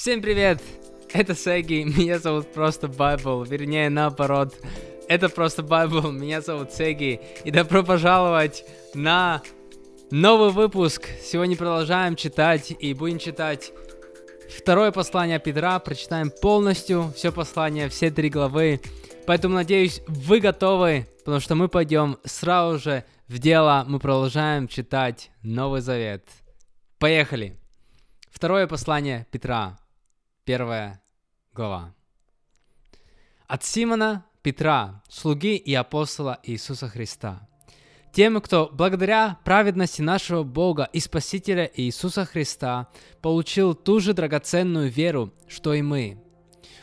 Всем привет! Это Сеги, меня зовут просто Байбл, вернее наоборот. Это просто Байбл, меня зовут Сеги. И добро пожаловать на новый выпуск. Сегодня продолжаем читать и будем читать второе послание Петра. Прочитаем полностью все послание, все три главы. Поэтому надеюсь, вы готовы, потому что мы пойдем сразу же в дело. Мы продолжаем читать Новый Завет. Поехали! Второе послание Петра, первая глава. От Симона Петра, слуги и апостола Иисуса Христа. Тем, кто благодаря праведности нашего Бога и Спасителя Иисуса Христа получил ту же драгоценную веру, что и мы.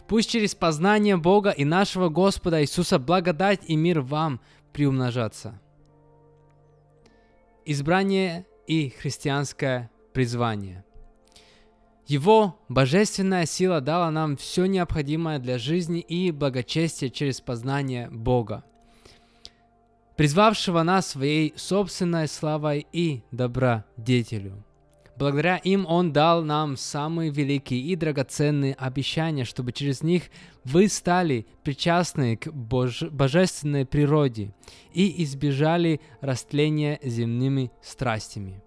Пусть через познание Бога и нашего Господа Иисуса благодать и мир вам приумножатся. Избрание и христианское призвание. Его божественная сила дала нам все необходимое для жизни и благочестия через познание Бога, призвавшего нас своей собственной славой и добродетелю. Благодаря им Он дал нам самые великие и драгоценные обещания, чтобы через них вы стали причастны к боже- божественной природе и избежали растления земными страстями.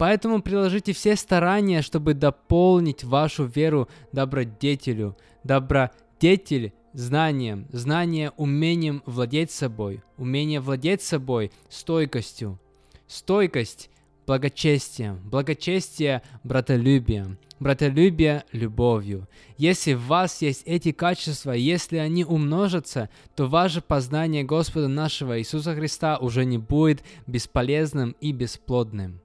Поэтому приложите все старания, чтобы дополнить вашу веру добродетелю, добродетель знанием, знание умением владеть собой, умение владеть собой стойкостью, стойкость благочестием, благочестие братолюбием, братолюбие любовью. Если в вас есть эти качества, если они умножатся, то ваше познание Господа нашего Иисуса Христа уже не будет бесполезным и бесплодным.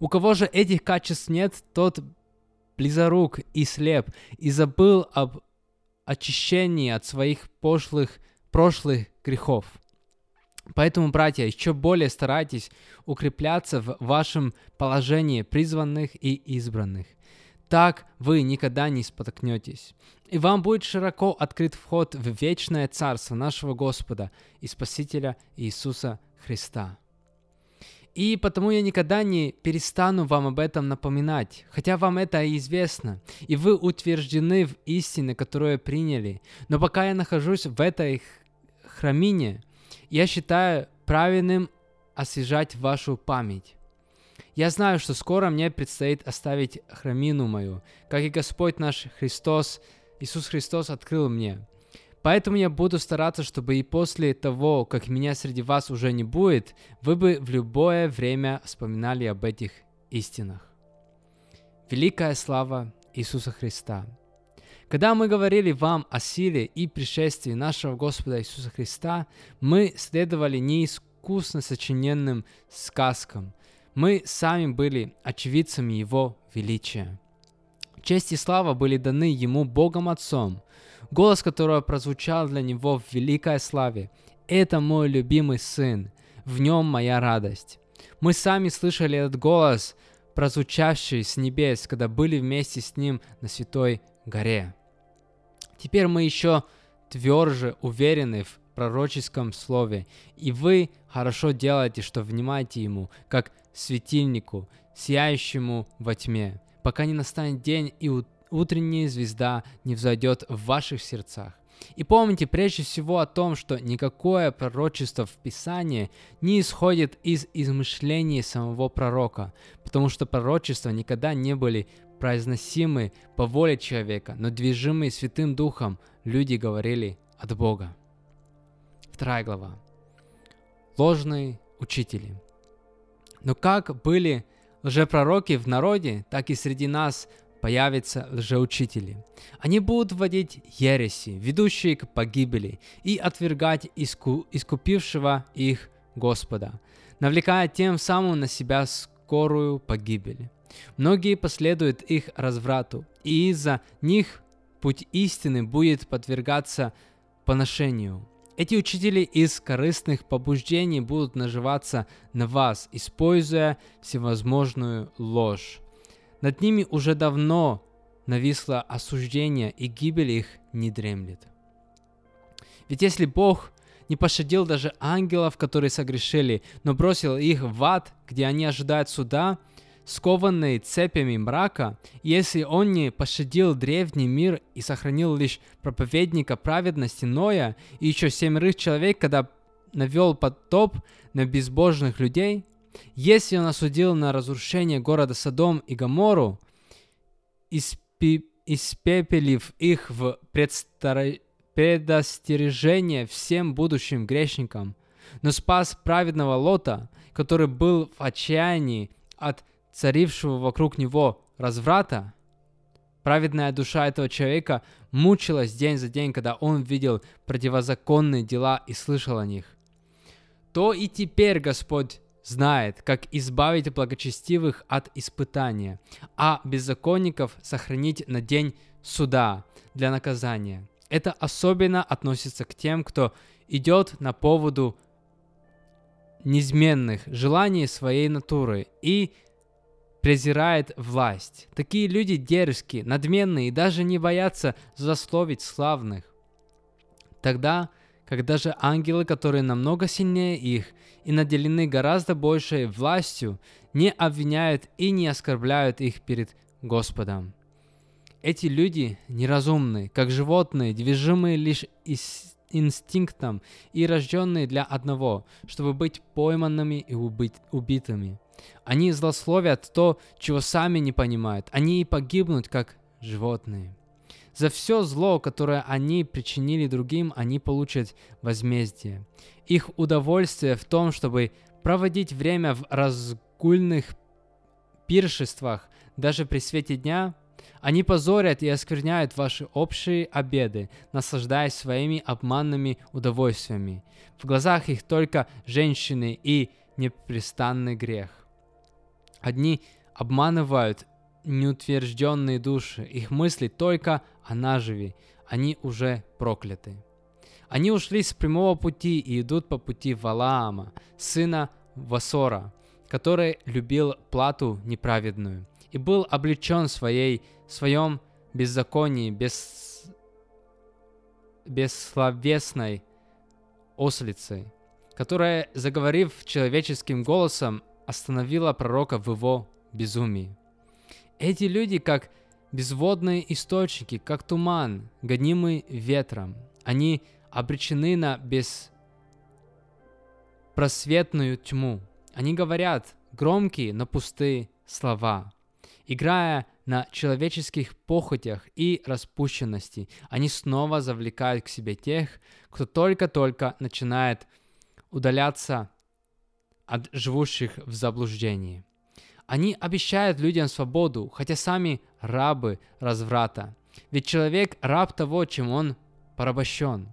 У кого же этих качеств нет, тот близорук и слеп, и забыл об очищении от своих пошлых прошлых грехов. Поэтому, братья, еще более старайтесь укрепляться в вашем положении призванных и избранных. Так вы никогда не споткнетесь. И вам будет широко открыт вход в вечное Царство нашего Господа и Спасителя Иисуса Христа. И потому я никогда не перестану вам об этом напоминать, хотя вам это и известно, и вы утверждены в истине, которую приняли. Но пока я нахожусь в этой храмине, я считаю правильным освежать вашу память. Я знаю, что скоро мне предстоит оставить храмину мою, как и Господь наш Христос, Иисус Христос открыл мне – Поэтому я буду стараться, чтобы и после того, как меня среди вас уже не будет, вы бы в любое время вспоминали об этих истинах. Великая слава Иисуса Христа. Когда мы говорили вам о силе и пришествии нашего Господа Иисуса Христа, мы следовали не искусно сочиненным сказкам. Мы сами были очевидцами Его величия. Честь и слава были даны Ему Богом Отцом, голос которого прозвучал для него в великой славе. «Это мой любимый сын, в нем моя радость». Мы сами слышали этот голос, прозвучавший с небес, когда были вместе с ним на Святой горе. Теперь мы еще тверже уверены в пророческом слове, и вы хорошо делаете, что внимаете ему, как светильнику, сияющему во тьме, пока не настанет день и утренняя звезда не взойдет в ваших сердцах. И помните прежде всего о том, что никакое пророчество в Писании не исходит из измышлений самого пророка, потому что пророчества никогда не были произносимы по воле человека, но движимые Святым Духом люди говорили от Бога. Вторая глава. Ложные учители. Но как были лжепророки в народе, так и среди нас появятся лжеучители. Они будут вводить ереси, ведущие к погибели, и отвергать иску, искупившего их Господа, навлекая тем самым на себя скорую погибель. Многие последуют их разврату, и из-за них путь истины будет подвергаться поношению. Эти учители из корыстных побуждений будут наживаться на вас, используя всевозможную ложь. Над ними уже давно нависло осуждение, и гибель их не дремлет. Ведь если Бог не пощадил даже ангелов, которые согрешили, но бросил их в ад, где они ожидают суда, скованный цепями мрака, если он не пощадил древний мир и сохранил лишь проповедника праведности Ноя и еще семерых человек, когда навел потоп на безбожных людей, если он осудил на разрушение города Содом и Гомору, испи- испепелив их в предстар- предостережение всем будущим грешникам, но спас праведного Лота, который был в отчаянии от царившего вокруг него разврата, праведная душа этого человека мучилась день за день, когда он видел противозаконные дела и слышал о них. То и теперь Господь знает, как избавить благочестивых от испытания, а беззаконников сохранить на день суда для наказания. Это особенно относится к тем, кто идет на поводу неизменных желаний своей натуры и презирает власть. Такие люди дерзкие, надменные и даже не боятся засловить славных. Тогда, когда же ангелы, которые намного сильнее их и наделены гораздо большей властью, не обвиняют и не оскорбляют их перед Господом. Эти люди неразумны, как животные, движимые лишь из инстинктом и рожденные для одного, чтобы быть пойманными и убить, убитыми. Они злословят то, чего сами не понимают. Они и погибнут, как животные. За все зло, которое они причинили другим, они получат возмездие. Их удовольствие в том, чтобы проводить время в разгульных пиршествах, даже при свете дня – они позорят и оскверняют ваши общие обеды, наслаждаясь своими обманными удовольствиями. В глазах их только женщины и непрестанный грех. Одни обманывают неутвержденные души, их мысли только о наживе, они уже прокляты. Они ушли с прямого пути и идут по пути Валаама, сына Васора, который любил плату неправедную и был облечен своей своем беззаконии, без, бессловесной ослицей, которая, заговорив человеческим голосом, остановила пророка в его безумии. Эти люди, как безводные источники, как туман, гонимый ветром, они обречены на беспросветную тьму. Они говорят громкие, но пустые слова. Играя на человеческих похотях и распущенности, они снова завлекают к себе тех, кто только-только начинает удаляться от живущих в заблуждении. Они обещают людям свободу, хотя сами рабы разврата. Ведь человек раб того, чем он порабощен.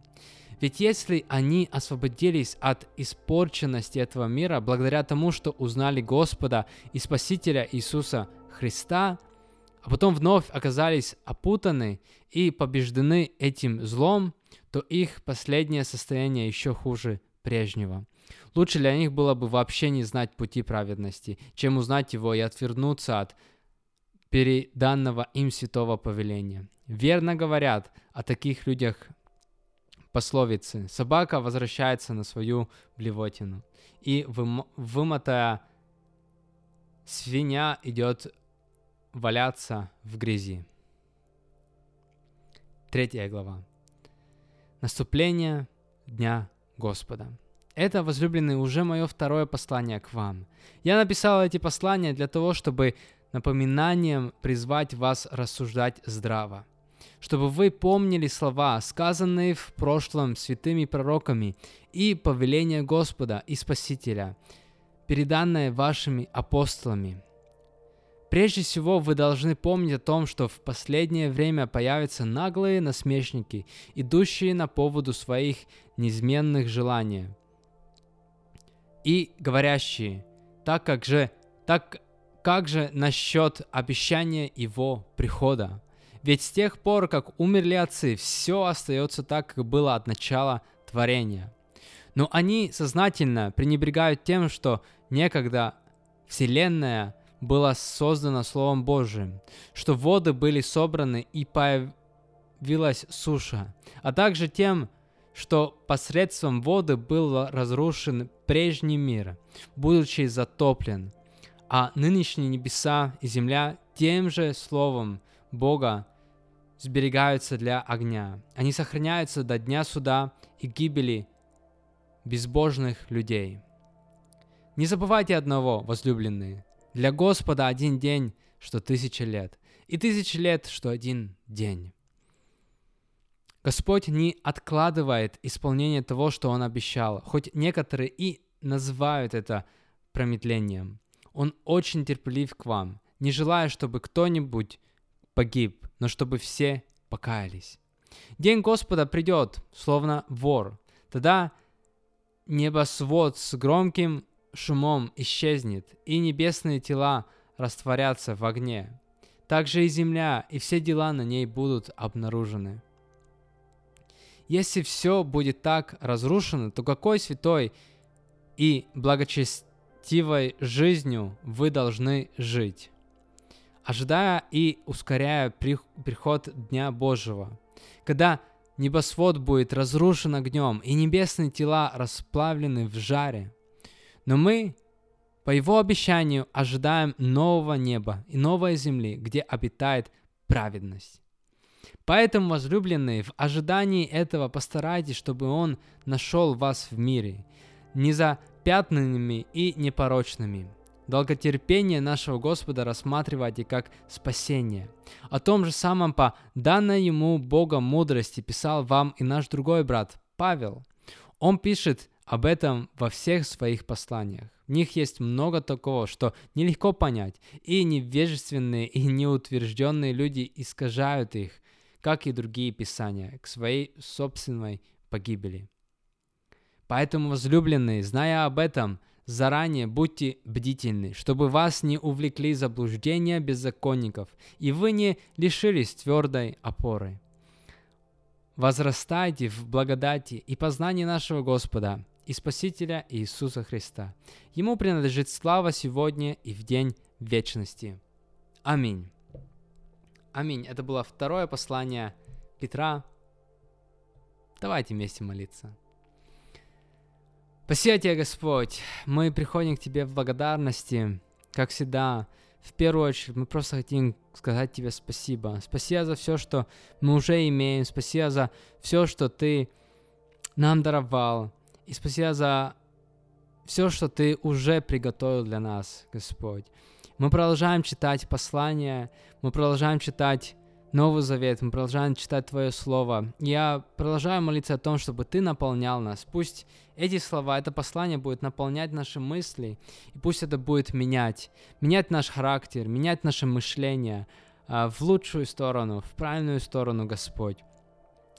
Ведь если они освободились от испорченности этого мира благодаря тому, что узнали Господа и Спасителя Иисуса Христа, а потом вновь оказались опутаны и побеждены этим злом, то их последнее состояние еще хуже прежнего. Лучше для них было бы вообще не знать пути праведности, чем узнать его и отвернуться от переданного им святого повеления. Верно говорят о таких людях пословицы. Собака возвращается на свою блевотину, и вымотая свинья идет валяться в грязи. Третья глава. Наступление Дня Господа. Это, возлюбленные, уже мое второе послание к вам. Я написал эти послания для того, чтобы напоминанием призвать вас рассуждать здраво, чтобы вы помнили слова, сказанные в прошлом святыми пророками, и повеление Господа и Спасителя, переданное вашими апостолами – Прежде всего, вы должны помнить о том, что в последнее время появятся наглые насмешники, идущие на поводу своих неизменных желаний. И говорящие, так как же, так как же насчет обещания его прихода? Ведь с тех пор, как умерли отцы, все остается так, как было от начала творения. Но они сознательно пренебрегают тем, что некогда Вселенная – было создано Словом Божиим, что воды были собраны и появилась суша, а также тем, что посредством воды был разрушен прежний мир, будучи затоплен. а нынешние небеса и земля тем же словом Бога сберегаются для огня. Они сохраняются до дня суда и гибели безбожных людей. Не забывайте одного, возлюбленные. Для Господа один день, что тысяча лет, и тысяча лет, что один день. Господь не откладывает исполнение того, что Он обещал, хоть некоторые и называют это промедлением. Он очень терпелив к вам, не желая, чтобы кто-нибудь погиб, но чтобы все покаялись. День Господа придет, словно вор. Тогда небосвод с громким шумом исчезнет, и небесные тела растворятся в огне. Также и земля, и все дела на ней будут обнаружены. Если все будет так разрушено, то какой святой и благочестивой жизнью вы должны жить? ожидая и ускоряя приход Дня Божьего, когда небосвод будет разрушен огнем и небесные тела расплавлены в жаре. Но мы, по Его обещанию, ожидаем нового неба и новой земли, где обитает праведность. Поэтому, возлюбленные, в ожидании этого постарайтесь, чтобы Он нашел вас в мире, не запятнанными и непорочными, Долготерпение нашего Господа рассматривайте как спасение. О том же самом по данной ему Богом мудрости писал вам и наш другой брат Павел. Он пишет об этом во всех своих посланиях. В них есть много такого, что нелегко понять, и невежественные и неутвержденные люди искажают их, как и другие писания, к своей собственной погибели. Поэтому, возлюбленные, зная об этом, Заранее будьте бдительны, чтобы вас не увлекли заблуждения беззаконников, и вы не лишились твердой опоры. Возрастайте в благодати и познании нашего Господа и Спасителя Иисуса Христа. Ему принадлежит слава сегодня и в день вечности. Аминь. Аминь. Это было второе послание Петра. Давайте вместе молиться. Спасибо тебе, Господь. Мы приходим к Тебе в благодарности, как всегда. В первую очередь мы просто хотим сказать Тебе спасибо. Спасибо за все, что мы уже имеем. Спасибо за все, что Ты нам даровал. И спасибо за все, что Ты уже приготовил для нас, Господь. Мы продолжаем читать послания, мы продолжаем читать Новый Завет, мы продолжаем читать Твое Слово. Я продолжаю молиться о том, чтобы Ты наполнял нас. Пусть эти слова, это послание будет наполнять наши мысли, и пусть это будет менять, менять наш характер, менять наше мышление а, в лучшую сторону, в правильную сторону, Господь.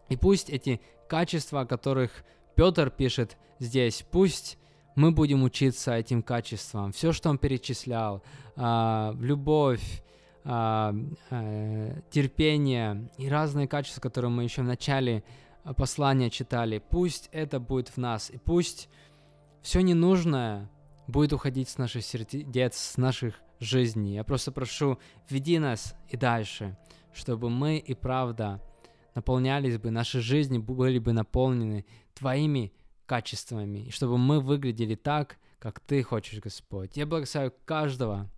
И пусть эти качества, о которых Петр пишет здесь, пусть мы будем учиться этим качествам. Все, что он перечислял, а, любовь, а, э, терпение и разные качества, которые мы еще в начале э, послания читали. Пусть это будет в нас, и пусть все ненужное будет уходить с наших сердец, с наших жизней. Я просто прошу, веди нас и дальше, чтобы мы и правда наполнялись бы, наши жизни были бы наполнены Твоими качествами, и чтобы мы выглядели так, как Ты хочешь, Господь. Я благословляю каждого,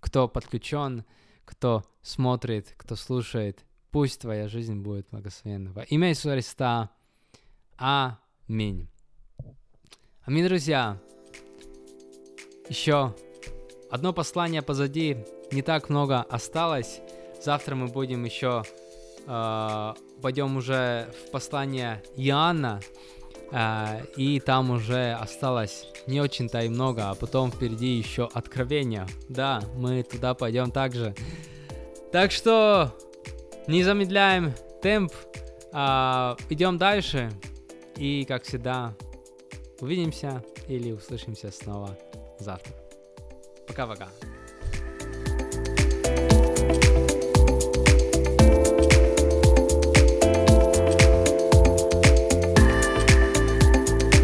кто подключен кто смотрит, кто слушает. Пусть твоя жизнь будет благословенна. Во имя Иисуса Христа. Аминь. Аминь, друзья. Еще одно послание позади. Не так много осталось. Завтра мы будем еще э, пойдем уже в послание Иоанна. Э, и там уже осталось не очень-то и много, а потом впереди еще откровения. Да, мы туда пойдем также. Так что не замедляем темп, а, идем дальше. И, как всегда, увидимся или услышимся снова завтра. Пока-пока.